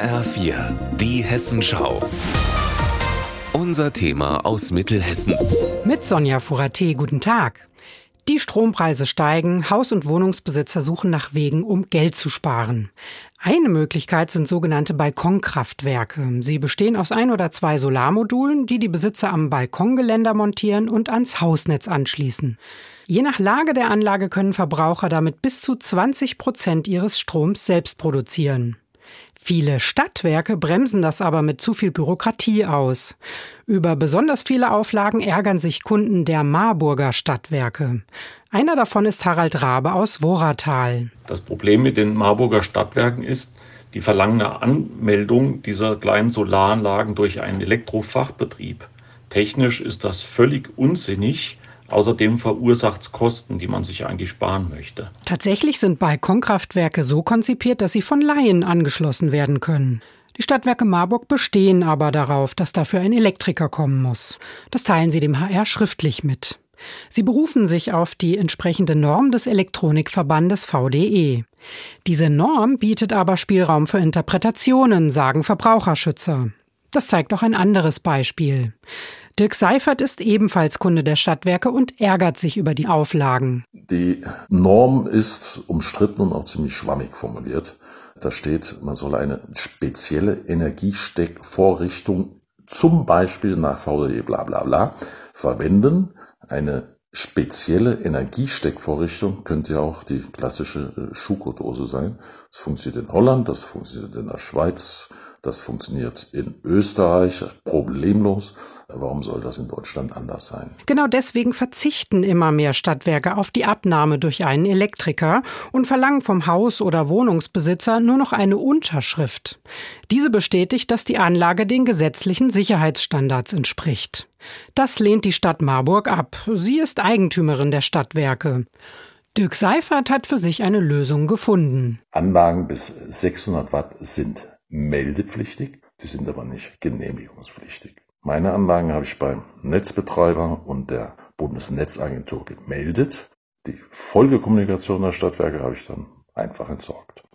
HR4, die Hessenschau. Unser Thema aus Mittelhessen. Mit Sonja Furate, guten Tag. Die Strompreise steigen, Haus- und Wohnungsbesitzer suchen nach Wegen, um Geld zu sparen. Eine Möglichkeit sind sogenannte Balkonkraftwerke. Sie bestehen aus ein oder zwei Solarmodulen, die die Besitzer am Balkongeländer montieren und ans Hausnetz anschließen. Je nach Lage der Anlage können Verbraucher damit bis zu 20 Prozent ihres Stroms selbst produzieren. Viele Stadtwerke bremsen das aber mit zu viel Bürokratie aus. Über besonders viele Auflagen ärgern sich Kunden der Marburger Stadtwerke. Einer davon ist Harald Rabe aus Woratal. Das Problem mit den Marburger Stadtwerken ist, die verlangen eine Anmeldung dieser kleinen Solaranlagen durch einen Elektrofachbetrieb. Technisch ist das völlig unsinnig Außerdem verursacht es Kosten, die man sich eigentlich sparen möchte. Tatsächlich sind Balkonkraftwerke so konzipiert, dass sie von Laien angeschlossen werden können. Die Stadtwerke Marburg bestehen aber darauf, dass dafür ein Elektriker kommen muss. Das teilen sie dem HR schriftlich mit. Sie berufen sich auf die entsprechende Norm des Elektronikverbandes VDE. Diese Norm bietet aber Spielraum für Interpretationen, sagen Verbraucherschützer. Das zeigt auch ein anderes Beispiel. Dirk Seifert ist ebenfalls Kunde der Stadtwerke und ärgert sich über die Auflagen. Die Norm ist umstritten und auch ziemlich schwammig formuliert. Da steht, man soll eine spezielle Energiesteckvorrichtung zum Beispiel nach VDE bla bla bla verwenden. Eine spezielle Energiesteckvorrichtung könnte ja auch die klassische äh, Schuko-Dose sein. Das funktioniert in Holland, das funktioniert in der Schweiz, das funktioniert in Österreich problemlos. Warum soll das in Deutschland anders sein? Genau deswegen verzichten immer mehr Stadtwerke auf die Abnahme durch einen Elektriker und verlangen vom Haus- oder Wohnungsbesitzer nur noch eine Unterschrift. Diese bestätigt, dass die Anlage den gesetzlichen Sicherheitsstandards entspricht. Das lehnt die Stadt Marburg ab. Sie ist Eigentümerin der Stadtwerke. Dirk Seifert hat für sich eine Lösung gefunden. Anlagen bis 600 Watt sind meldepflichtig, die sind aber nicht genehmigungspflichtig. Meine Anlagen habe ich beim Netzbetreiber und der Bundesnetzagentur gemeldet. Die Folgekommunikation der Stadtwerke habe ich dann einfach entsorgt.